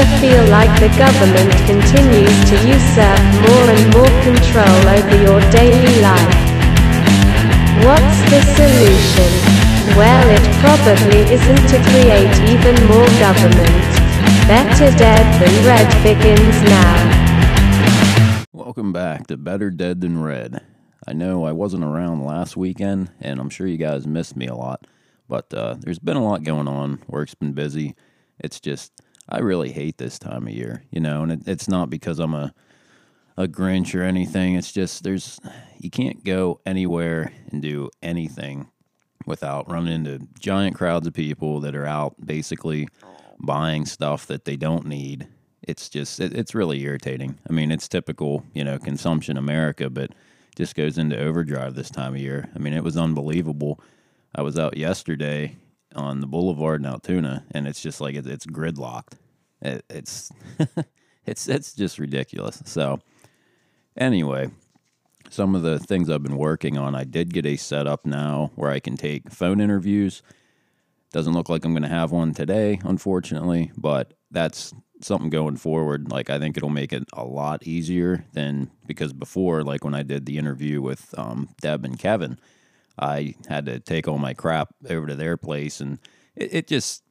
ever feel like the government continues to usurp more and more control over your daily life? What's the solution? Well, it probably isn't to create even more government. Better Dead Than Red begins now. Welcome back to Better Dead Than Red. I know I wasn't around last weekend, and I'm sure you guys missed me a lot, but uh, there's been a lot going on. Work's been busy. It's just, I really hate this time of year, you know, and it, it's not because I'm a, a Grinch or anything. It's just, there's, you can't go anywhere and do anything without running into giant crowds of people that are out basically buying stuff that they don't need. It's just, it, it's really irritating. I mean, it's typical, you know, consumption America, but just goes into overdrive this time of year. I mean, it was unbelievable. I was out yesterday on the boulevard in Altoona, and it's just like it, it's gridlocked. It, it's it's it's just ridiculous. So anyway, some of the things I've been working on, I did get a setup now where I can take phone interviews. Doesn't look like I'm going to have one today, unfortunately, but that's something going forward. Like I think it'll make it a lot easier than because before, like when I did the interview with um, Deb and Kevin, I had to take all my crap over to their place, and it, it just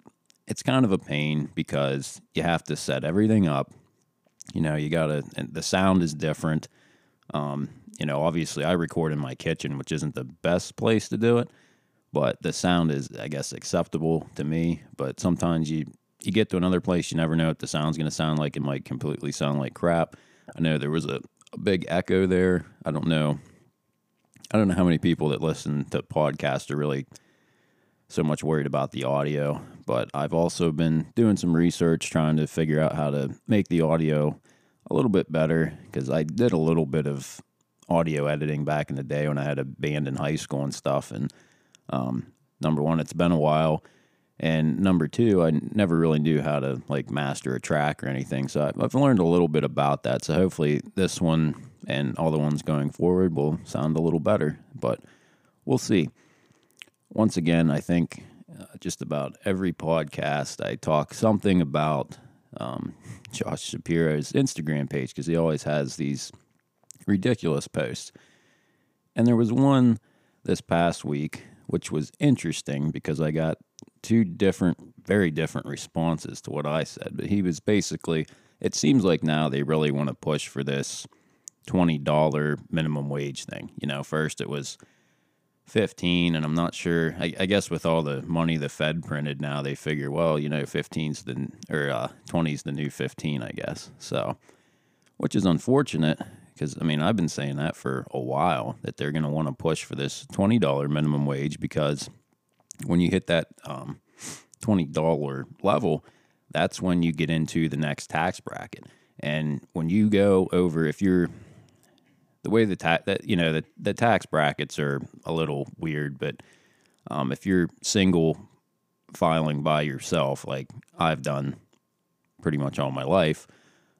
it's kind of a pain because you have to set everything up. You know, you gotta the sound is different. Um, you know, obviously I record in my kitchen, which isn't the best place to do it, but the sound is, I guess, acceptable to me. But sometimes you you get to another place, you never know what the sound's to sound like. It might completely sound like crap. I know there was a, a big echo there. I don't know I don't know how many people that listen to podcasts are really so much worried about the audio, but I've also been doing some research trying to figure out how to make the audio a little bit better because I did a little bit of audio editing back in the day when I had a band in high school and stuff. And um, number one, it's been a while. And number two, I never really knew how to like master a track or anything. So I've learned a little bit about that. So hopefully this one and all the ones going forward will sound a little better, but we'll see. Once again, I think uh, just about every podcast I talk something about um, Josh Shapiro's Instagram page because he always has these ridiculous posts. And there was one this past week which was interesting because I got two different, very different responses to what I said. But he was basically, it seems like now they really want to push for this $20 minimum wage thing. You know, first it was 15 and I'm not sure I, I, guess with all the money the Fed printed now they figure well you know 15's the or uh, 20's the new 15 I guess so which is unfortunate because I mean I've been saying that for a while that they're going to want to push for this $20 minimum wage because when you hit that um, $20 level that's when you get into the next tax bracket and when you go over if you're the way the tax that you know the the tax brackets are a little weird, but um, if you're single filing by yourself, like I've done pretty much all my life,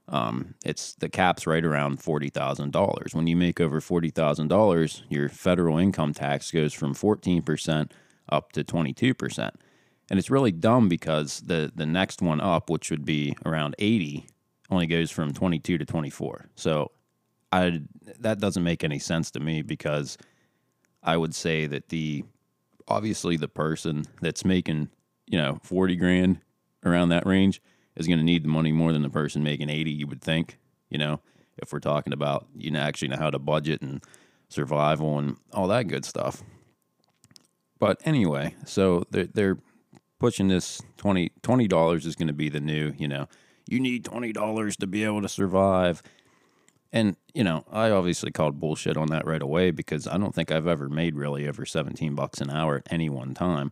um, it's the cap's right around forty thousand dollars. When you make over forty thousand dollars, your federal income tax goes from fourteen percent up to twenty two percent, and it's really dumb because the the next one up, which would be around eighty, only goes from twenty two to twenty four. So I that doesn't make any sense to me because I would say that the obviously the person that's making you know forty grand around that range is going to need the money more than the person making eighty. You would think, you know, if we're talking about you know actually know how to budget and survival and all that good stuff. But anyway, so they're they're pushing this 20 dollars is going to be the new you know you need twenty dollars to be able to survive and, you know, I obviously called bullshit on that right away because I don't think I've ever made really over 17 bucks an hour at any one time.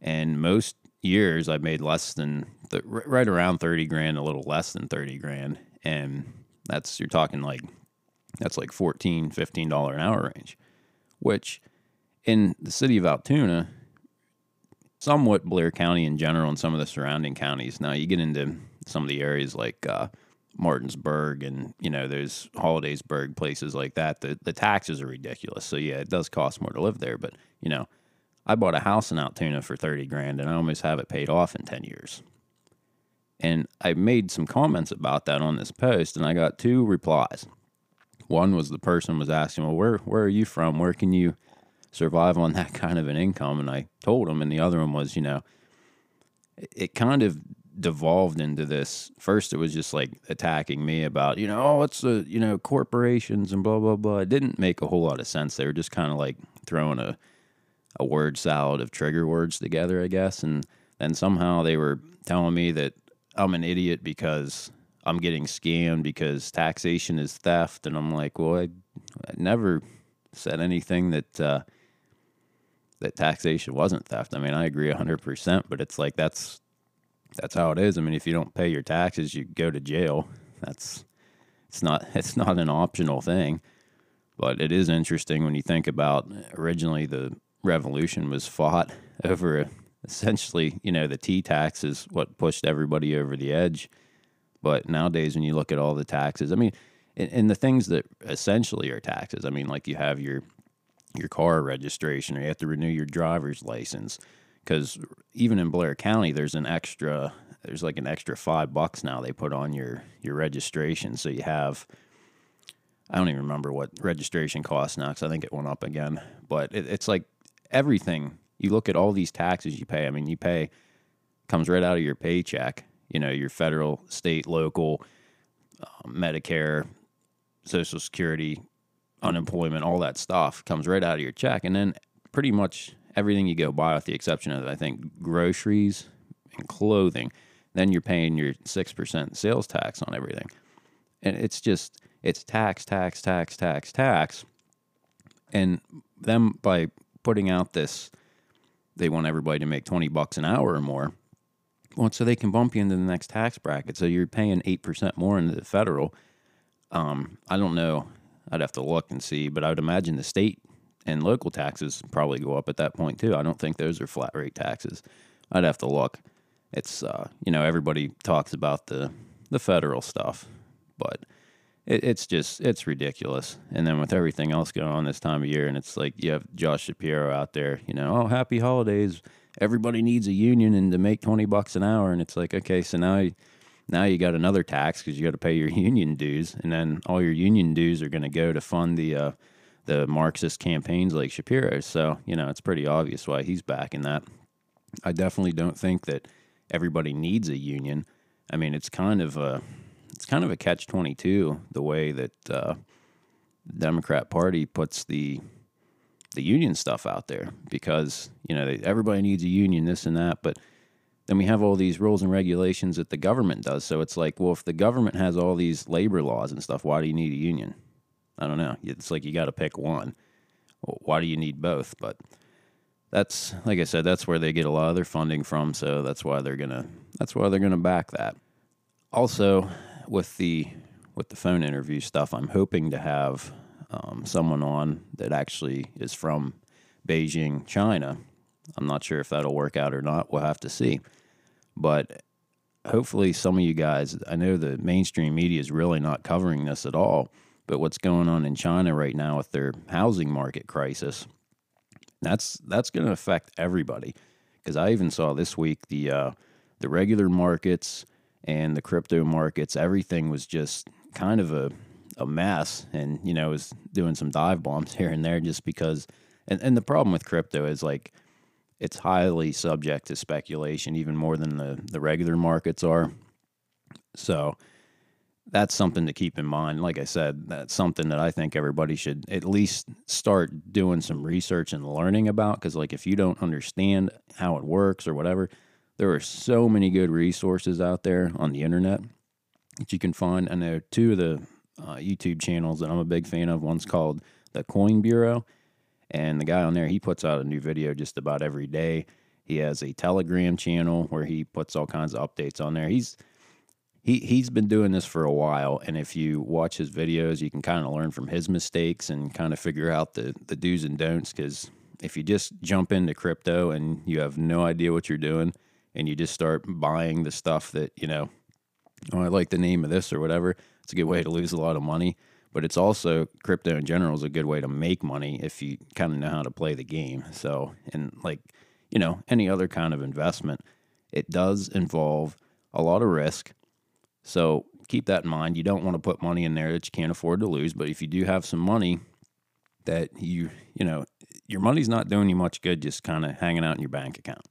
And most years I've made less than th- right around 30 grand, a little less than 30 grand. And that's, you're talking like, that's like 14, 15 dollar an hour range, which in the city of Altoona, somewhat Blair County in general and some of the surrounding counties. Now you get into some of the areas like, uh, Martinsburg and you know those Hollidaysburg places like that, the the taxes are ridiculous. So yeah, it does cost more to live there. But you know, I bought a house in Altoona for thirty grand, and I almost have it paid off in ten years. And I made some comments about that on this post, and I got two replies. One was the person was asking, "Well, where where are you from? Where can you survive on that kind of an income?" And I told him, and the other one was, you know, it kind of devolved into this. First, it was just like attacking me about, you know, oh, it's the you know corporations and blah blah blah. It didn't make a whole lot of sense. They were just kind of like throwing a a word salad of trigger words together, I guess. And then somehow they were telling me that I'm an idiot because I'm getting scammed because taxation is theft. And I'm like, well, I, I never said anything that uh, that taxation wasn't theft. I mean, I agree 100%, but it's like that's that's how it is. I mean, if you don't pay your taxes, you go to jail. That's it's not it's not an optional thing. But it is interesting when you think about originally the revolution was fought over essentially, you know, the tea tax is what pushed everybody over the edge. But nowadays, when you look at all the taxes, I mean, and, and the things that essentially are taxes, I mean, like you have your your car registration, or you have to renew your driver's license, because even in Blair County, there's an extra, there's like an extra five bucks now they put on your your registration, so you have. I don't even remember what registration costs now because I think it went up again. But it, it's like everything. You look at all these taxes you pay. I mean, you pay comes right out of your paycheck. You know, your federal, state, local, uh, Medicare, Social Security, unemployment, all that stuff comes right out of your check, and then pretty much everything you go buy, with the exception of I think groceries and clothing, then you're paying your six percent sales tax on everything, and it's just it's tax, tax, tax, tax, tax, and them by putting out this, they want everybody to make twenty bucks an hour or more. Well, so they can bump you into the next tax bracket. So you're paying eight percent more into the federal. Um, I don't know. I'd have to look and see, but I would imagine the state and local taxes probably go up at that point too. I don't think those are flat rate taxes. I'd have to look. It's uh, you know everybody talks about the the federal stuff, but it, it's just it's ridiculous. And then with everything else going on this time of year, and it's like you have Josh Shapiro out there, you know, oh happy holidays. Everybody needs a union and to make twenty bucks an hour, and it's like okay, so now. You, now you got another tax because you got to pay your union dues, and then all your union dues are going to go to fund the uh, the Marxist campaigns like Shapiro. So you know it's pretty obvious why he's backing that. I definitely don't think that everybody needs a union. I mean, it's kind of a it's kind of a catch twenty two the way that uh, the Democrat Party puts the the union stuff out there because you know they, everybody needs a union, this and that, but then we have all these rules and regulations that the government does. So it's like, well, if the government has all these labor laws and stuff, why do you need a union? I don't know. It's like you got to pick one. Why do you need both? But that's like I said, that's where they get a lot of their funding from. So that's why they're gonna that's why they're gonna back that. Also, with the with the phone interview stuff, I'm hoping to have um, someone on that actually is from Beijing, China. I'm not sure if that'll work out or not. We'll have to see. But hopefully, some of you guys, I know the mainstream media is really not covering this at all, but what's going on in China right now with their housing market crisis, that's that's going to affect everybody. Because I even saw this week the uh, the regular markets and the crypto markets, everything was just kind of a a mess, and you know, was doing some dive bombs here and there just because. And and the problem with crypto is like it's highly subject to speculation, even more than the, the regular markets are. So that's something to keep in mind. Like I said, that's something that I think everybody should at least start doing some research and learning about. Because, like, if you don't understand how it works or whatever, there are so many good resources out there on the internet that you can find. I know two of the uh, YouTube channels that I'm a big fan of. One's called the Coin Bureau, and the guy on there, he puts out a new video just about every day. He has a Telegram channel where he puts all kinds of updates on there. He's he he's been doing this for a while, and if you watch his videos, you can kind of learn from his mistakes and kind of figure out the the do's and don'ts. Because if you just jump into crypto and you have no idea what you're doing, and you just start buying the stuff that you know, oh, I like the name of this or whatever, it's a good way to lose a lot of money but it's also crypto in general is a good way to make money if you kind of know how to play the game. So, and like, you know, any other kind of investment, it does involve a lot of risk. So keep that in mind. You don't want to put money in there that you can't afford to lose. But if you do have some money that you, you know, your money's not doing you much good just kind of hanging out in your bank account,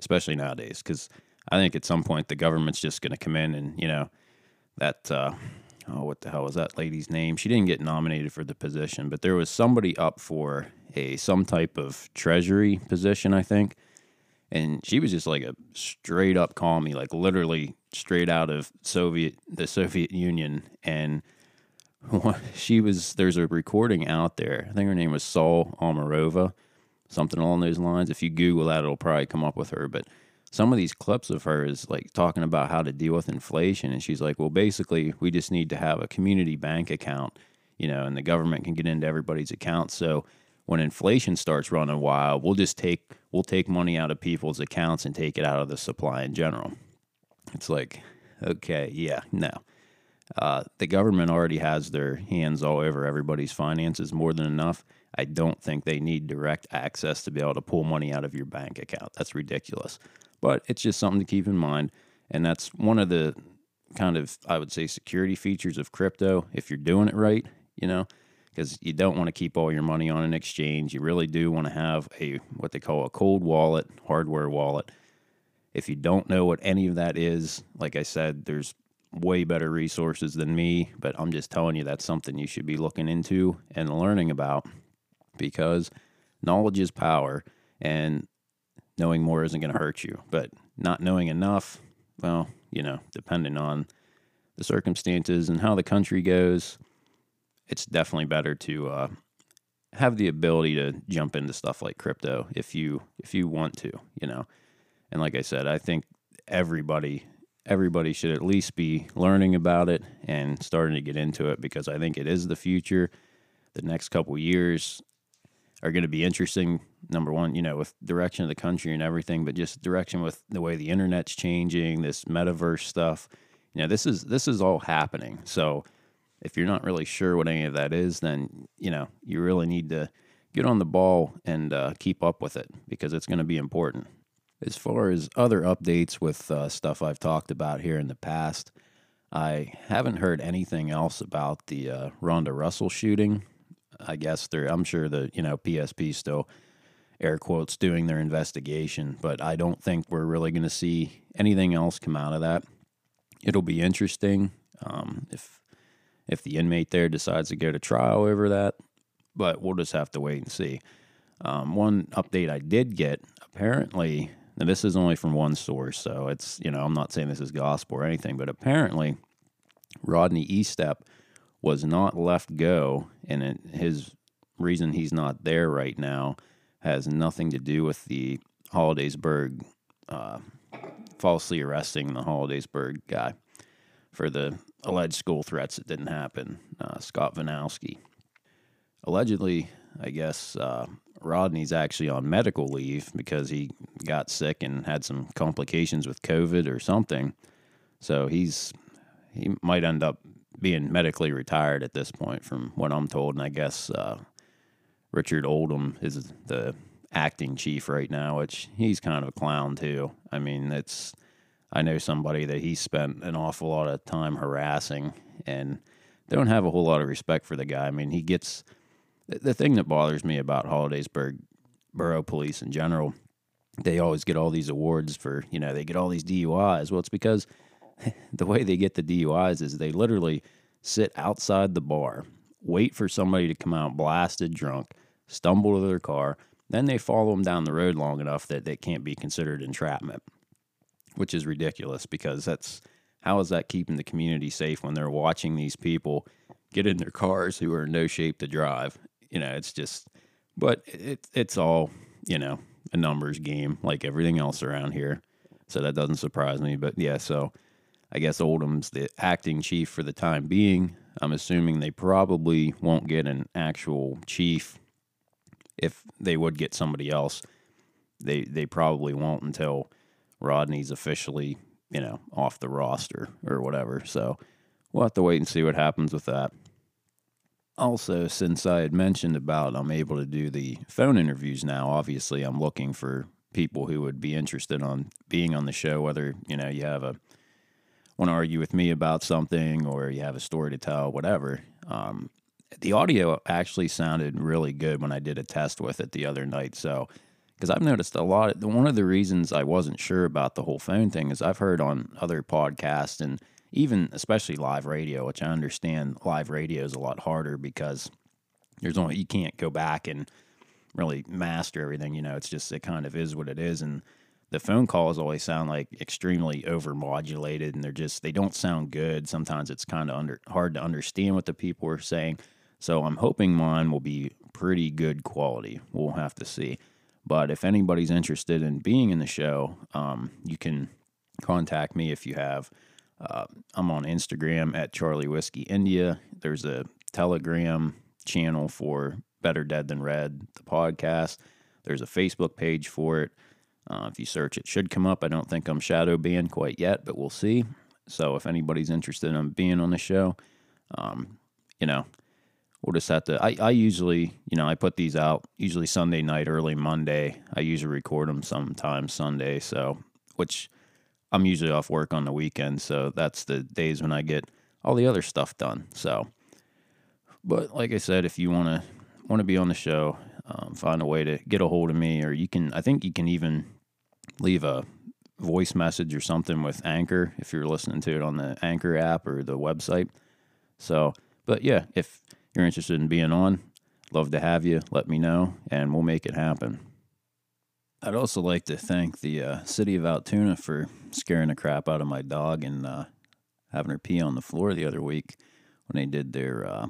especially nowadays. Because I think at some point the government's just going to come in and, you know, that, uh, oh, what the hell was that lady's name? She didn't get nominated for the position, but there was somebody up for a some type of treasury position, I think. And she was just like a straight up commie, like literally straight out of Soviet the Soviet Union. And she was there's a recording out there. I think her name was Saul Omarova, something along those lines. If you Google that, it'll probably come up with her. But some of these clips of her is like talking about how to deal with inflation, and she's like, "Well, basically, we just need to have a community bank account, you know, and the government can get into everybody's accounts. So when inflation starts running wild, we'll just take we'll take money out of people's accounts and take it out of the supply in general." It's like, okay, yeah, no. Uh, the government already has their hands all over everybody's finances more than enough. I don't think they need direct access to be able to pull money out of your bank account. That's ridiculous. But it's just something to keep in mind. And that's one of the kind of, I would say, security features of crypto if you're doing it right, you know, because you don't want to keep all your money on an exchange. You really do want to have a what they call a cold wallet, hardware wallet. If you don't know what any of that is, like I said, there's way better resources than me, but I'm just telling you that's something you should be looking into and learning about because knowledge is power and knowing more isn't going to hurt you. But not knowing enough, well, you know, depending on the circumstances and how the country goes, it's definitely better to uh, have the ability to jump into stuff like crypto if you if you want to, you know. And like I said, I think everybody everybody should at least be learning about it and starting to get into it because I think it is the future. The next couple years are going to be interesting. Number one, you know, with direction of the country and everything, but just direction with the way the internet's changing, this metaverse stuff. You know, this is this is all happening. So if you're not really sure what any of that is, then you know you really need to get on the ball and uh, keep up with it because it's going to be important. As far as other updates with uh, stuff I've talked about here in the past, I haven't heard anything else about the uh, Ronda Russell shooting. I guess they're, I'm sure the, you know, PSP still air quotes doing their investigation, but I don't think we're really going to see anything else come out of that. It'll be interesting um, if if the inmate there decides to go to trial over that, but we'll just have to wait and see. Um, one update I did get apparently now, this is only from one source, so it's, you know, I'm not saying this is gospel or anything, but apparently Rodney Estep was not left go, and it, his reason he's not there right now has nothing to do with the Hollidaysburg uh, falsely arresting the Hollidaysburg guy for the alleged school threats that didn't happen, uh, Scott Vanowski. Allegedly, I guess uh, Rodney's actually on medical leave because he got sick and had some complications with COVID or something. So he's he might end up being medically retired at this point, from what I'm told. And I guess uh, Richard Oldham is the acting chief right now, which he's kind of a clown too. I mean, it's I know somebody that he spent an awful lot of time harassing, and they don't have a whole lot of respect for the guy. I mean, he gets the thing that bothers me about Hollidaysburg Borough Police in general, they always get all these awards for, you know, they get all these DUIs. Well, it's because the way they get the DUIs is they literally sit outside the bar, wait for somebody to come out blasted drunk, stumble to their car, then they follow them down the road long enough that they can't be considered entrapment, which is ridiculous because that's how is that keeping the community safe when they're watching these people get in their cars who are in no shape to drive you know, it's just, but it, it's all, you know, a numbers game like everything else around here. So that doesn't surprise me. But yeah, so I guess Oldham's the acting chief for the time being. I'm assuming they probably won't get an actual chief. If they would get somebody else, they they probably won't until Rodney's officially, you know, off the roster or whatever. So we'll have to wait and see what happens with that also, since I had mentioned about I'm able to do the phone interviews now, obviously I'm looking for people who would be interested on being on the show, whether you know you have a want to argue with me about something or you have a story to tell, whatever. Um, the audio actually sounded really good when I did a test with it the other night. So, because I've noticed a lot, of, one of the reasons I wasn't sure about the whole phone thing is I've heard on other podcasts and even especially live radio, which I understand live radio is a lot harder because there's only, you can't go back and really master everything. You know, it's just, it kind of is what it is. And the phone calls always sound like extremely overmodulated and they're just, they don't sound good. Sometimes it's kind of under, hard to understand what the people are saying. So I'm hoping mine will be pretty good quality. We'll have to see. But if anybody's interested in being in the show, um, you can contact me if you have. Uh, I'm on Instagram at Charlie Whiskey India. There's a Telegram channel for Better Dead Than Red, the podcast. There's a Facebook page for it. Uh, if you search, it should come up. I don't think I'm shadow banned quite yet, but we'll see. So if anybody's interested in being on the show, um, you know, we'll just have to. I, I usually, you know, I put these out usually Sunday night, early Monday. I usually record them sometimes Sunday. So, which I'm usually off work on the weekend. So that's the days when I get all the other stuff done. So, but like I said, if you want to want to be on the show, um, find a way to get a hold of me, or you can. I think you can even leave a voice message or something with Anchor if you're listening to it on the Anchor app or the website. So, but yeah, if you're interested in being on, love to have you. Let me know, and we'll make it happen. I'd also like to thank the uh, city of Altoona for scaring the crap out of my dog and uh, having her pee on the floor the other week when they did their uh,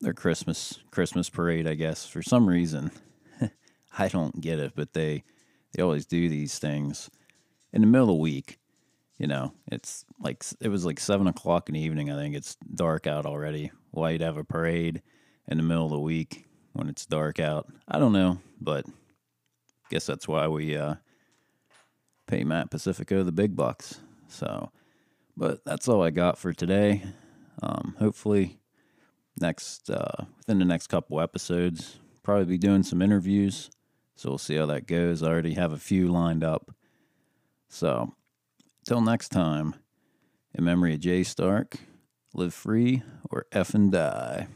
their Christmas Christmas parade. I guess for some reason, I don't get it, but they they always do these things in the middle of the week. You know, it's like it was like seven o'clock in the evening. I think it's dark out already. Why you'd have a parade in the middle of the week when it's dark out? I don't know, but guess that's why we uh, pay Matt Pacifico the big bucks. So, but that's all I got for today. Um, hopefully, next uh, within the next couple episodes, probably be doing some interviews. So we'll see how that goes. I already have a few lined up. So, till next time, in memory of Jay Stark, live free or F and die.